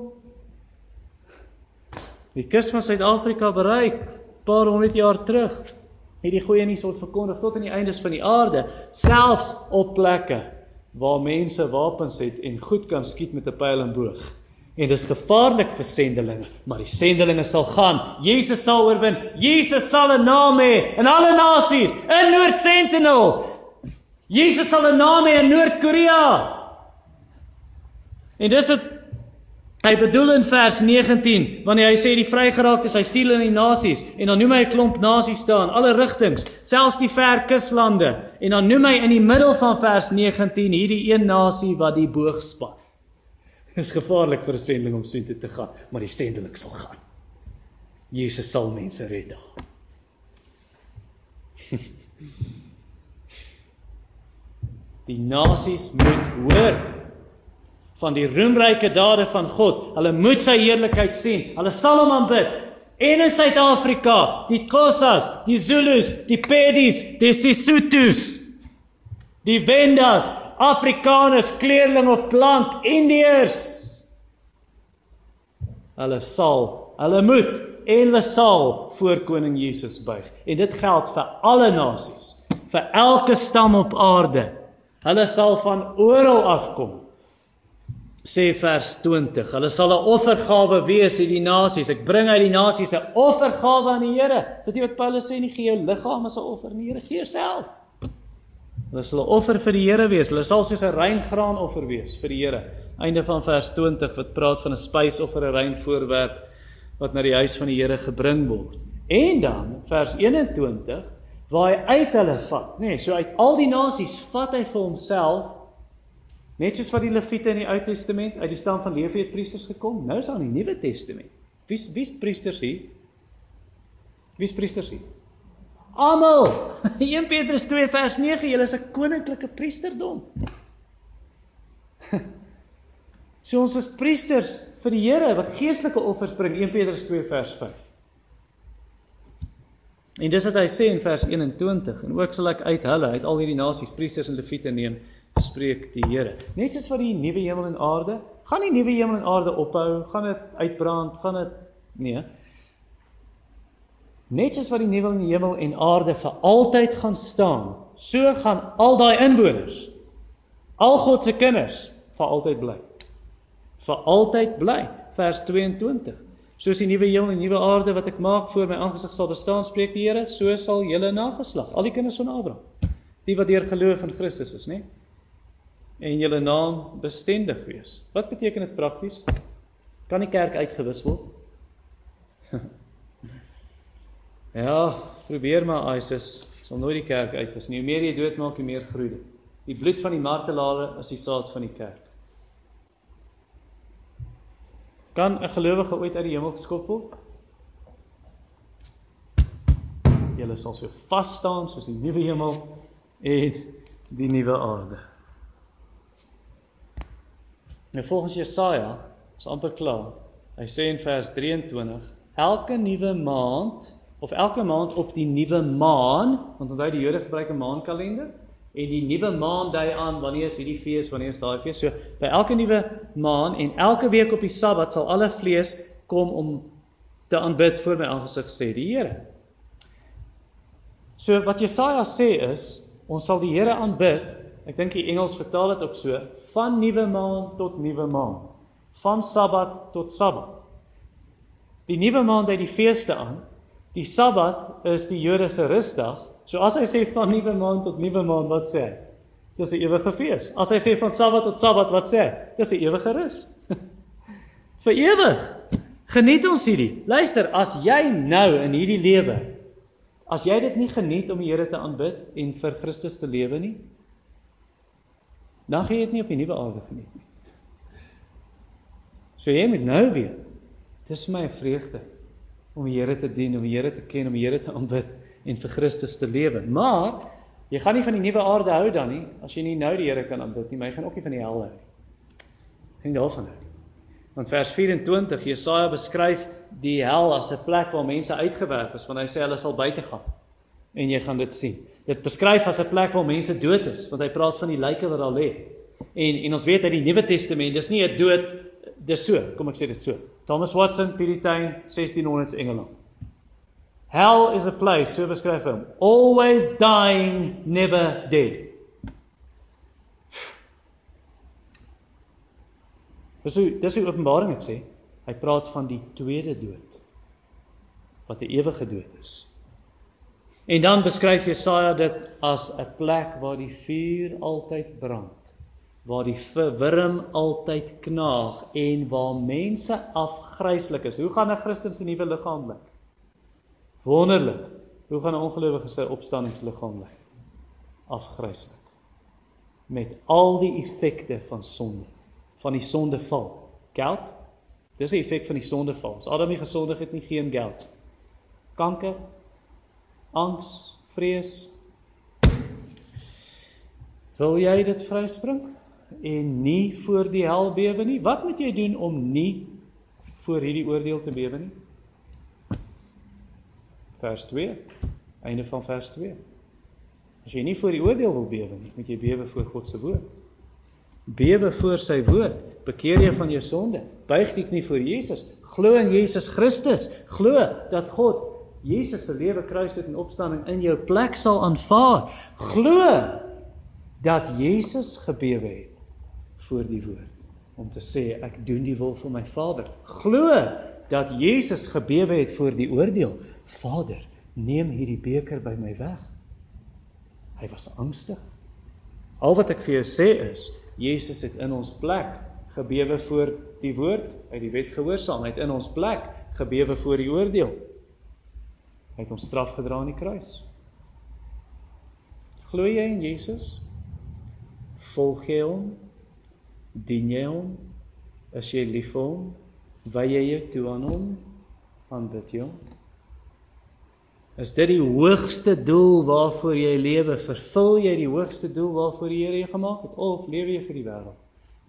Die kus van Suid-Afrika bereik paar honderd jaar terug hierdie goeie nuus word verkondig tot aan die eindes van die aarde, selfs op plekke waar mense wapens het en goed kan skiet met 'n pyl en boog. En dis gevaarlik vir sendelinge, maar die sendelinge sal gaan. Jesus sal oorwin. Jesus sal 'n naam hê in alle nasies, in Noord Sentinel. Jesus sal 'n naam hê in Noord-Korea. En dis dit Hy bedoel in vers 19 wanneer hy sê die vrygeraaktes hy stuur in die nasies en dan noem hy 'n klomp nasies staan, alle rigtings, selfs die ver kuslande en dan noem hy in die middel van vers 19 hierdie een nasie wat die boog span. Dis gevaarlik vir 'n sending om soontoe te gaan, maar die sendeling sal gaan. Jesus sal mense red daar. Die nasies moet hoor van die roemryke dade van God. Hulle moet sy heerlikheid sien. Hulle sal hom aanbid. En in Suid-Afrika, die Khoisas, die Zulus, die Pedis, die Sesotho's, die Vendas, Afrikaners, kleerling of blank, Indiërs. Hulle sal, hulle moet en hulle sal voor koning Jesus buig. En dit geld vir alle nasies, vir elke stam op aarde. Hulle sal van oral afkom sê vers 20. Hulle sal 'n offergawe wees uit die nasies. Ek bring uit die nasies 'n offergawe aan die Here. Dit nie wat Paulus sê nie? Gee jou liggaam as 'n offer aan die Here. Gee jouself. Hulle sal 'n offer vir die Here wees. Hulle sal soos 'n rein graanoffer wees vir die Here. Einde van vers 20 wat praat van 'n spysoffer, 'n rein voorwerp wat na die huis van die Here gebring word. En dan vers 21 waar hy uit hulle vat, nê, nee, so uit al die nasies vat hy vir homself Net soos wat die Lewiete in die Ou Testament uit die stam van Lewi het priesters gekom, nou is daar in die Nuwe Testament. Wie's wie's priesters hier? Wie's priesters hier? Almal. 1 Petrus 2 vers 9, julle is 'n koninklike priesterdom. So ons is priesters vir die Here wat geestelike offers bring 1 Petrus 2 vers 5. En dis wat hy sê in vers 21 en ook sal ek uit hulle uit al hierdie nasies priesters en leviete neem spreek die Here. Net soos wat die nuwe hemel en aarde, gaan die nuwe hemel en aarde ophou, gaan dit uitbrand, gaan dit nee. Net soos wat die nuwe hemel en aarde vir altyd gaan staan, so gaan al daai inwoners, al God se kinders vir altyd bly. Vir altyd bly. Vers 22. Soos die nuwe hemel en nuwe aarde wat ek maak voor my aangesig sal bestaan, spreek die Here, so sal julle nageslag, al die kinders van Abraham, die wat deur geloof in Christus is, nê? Nee? En julle naam bestendig wees. Wat beteken dit prakties? Kan die kerk uitgewis word? ja, probeer maar ISIS sal nooit die kerk uitwis nie. Hoe meer jy doodmaak, hoe meer groei dit. Die bloed van die martelare is die saad van die kerk. Kan 'n gelowige ooit uit die hemel geskop word? Julle sal so vas staan soos die nuwe hemel en die nuwe aarde. Nou volgens Jesaja, is amper klaar. Hy sê in vers 23: Elke nuwe maand of elke maand op die nuwe maan, want onthou die Jode gebruik 'n maankalender en die nuwe maan dui aan wanneer is hierdie fees, wanneer is daai fees. So by elke nuwe maan en elke week op die Sabbat sal alle vlees kom om te aanbid voor my aangesig sê die Here. So wat Jesaja sê is, ons sal die Here aanbid Ek dink die Engels vertaal dit ook so, van nuwe maan tot nuwe maan. Van Sabbat tot Sabbat. Die nuwe maan dui die feeste aan. Die Sabbat is die Jode se rusdag. So as hy sê van nuwe maan tot nuwe maan, wat sê hy? Dis 'n ewige fees. As hy sê van Sabbat tot Sabbat, wat sê hy? Dis 'n ewige rus. Vir ewig. Geniet ons hierdie. Luister, as jy nou in hierdie lewe as jy dit nie geniet om die Here te aanbid en vir Christus te lewe nie, dan gaan jy dit nie op die nuwe aarde geniet nie. So jy moet nou weet, dit is my vreugde om die Here te dien, om die Here te ken, om die Here te aanbid en vir Christus te lewe. Maar Jy gaan nie van die nuwe aarde hou dan nie as jy nie nou die Here kan aanbid nie, maar jy gaan ook nie van die hel hou nie. Hang daarvan hou. Want vers 24 Jesaja beskryf die hel as 'n plek waar mense uitgewerp is, want hy sê hulle sal buite gaan en jy gaan dit sien. Dit beskryf as 'n plek waar mense dood is, want hy praat van die lyke wat daar lê. En en ons weet uit die Nuwe Testament, dis nie 'n dood dis so, kom ek sê dit so. Thomas Watson, Puritan, 1600s Engeland. Hell is a place, so beskryf hom, always dying, never dead. Dis hoe dis hoe Openbaring dit sê. Hy praat van die tweede dood wat 'n ewige dood is. En dan beskryf Jesaja dit as 'n plek waar die vuur altyd brand, waar die verwrim altyd knaag en waar mense afgryslik is. Hoe gaan 'n Christen se nuwe liggaam lyk? Wonderlik. Hoe gaan 'n ongelowige se opstandingsliggaam lyk? Afgryslik. Met al die effekte van sonde, van die sondeval. Geld? Dis die effek van die sondeval. As Adam nie gesondig het nie, geen geld. Kanker, angs, vrees. Wil jy dit vryspring en nie voor die hel bewe nie? Wat moet jy doen om nie voor hierdie oordeel te bewe nie? Vers 2. Einde van vers 2. As jy nie voor die oordeel wil bewe nie, moet jy bewe voor God se woord. Bewe voor sy woord. Bekeer jy van jou sonde. Buig die knie voor Jesus. Glo in Jesus Christus. Glo dat God Jesus se lewe, kruisdood en opstanding in jou plek sal aanvaar. Glo dat Jesus gebewe het voor die woord om te sê ek doen die wil van my Vader. Glo dat Jesus gebewe het voor die oordeel. Vader, neem hierdie beker by my weg. Hy was angstig. Al wat ek vir jou sê is, Jesus het in ons plek gebewe voor die woord, uit die wet gehoorsaam, hy het in ons plek gebewe voor die oordeel. Hy het ons straf gedra aan die kruis. Glo jy in Jesus? Volg jy hom? Dien jy hom? Is jy lief vir hom? Wy jy jou toe aan hom? Aanbid jy hom? Is dit die hoogste doel waarvoor jy lewe? Vervul jy die hoogste doel waarvoor die Here jou gemaak het of lewe jy vir die wêreld?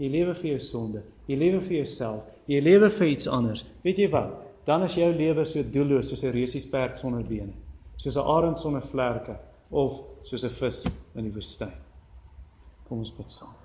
Jy lewe vir jou sonde. Jy lewe vir jouself. Jy lewe vir iets anders. Weet jy wat? Dan is jou lewe so doelloos soos 'n resiesperd sonder bene, soos 'n arend sonder vlerke of soos 'n vis in die woestyn. Kom ons bid saam.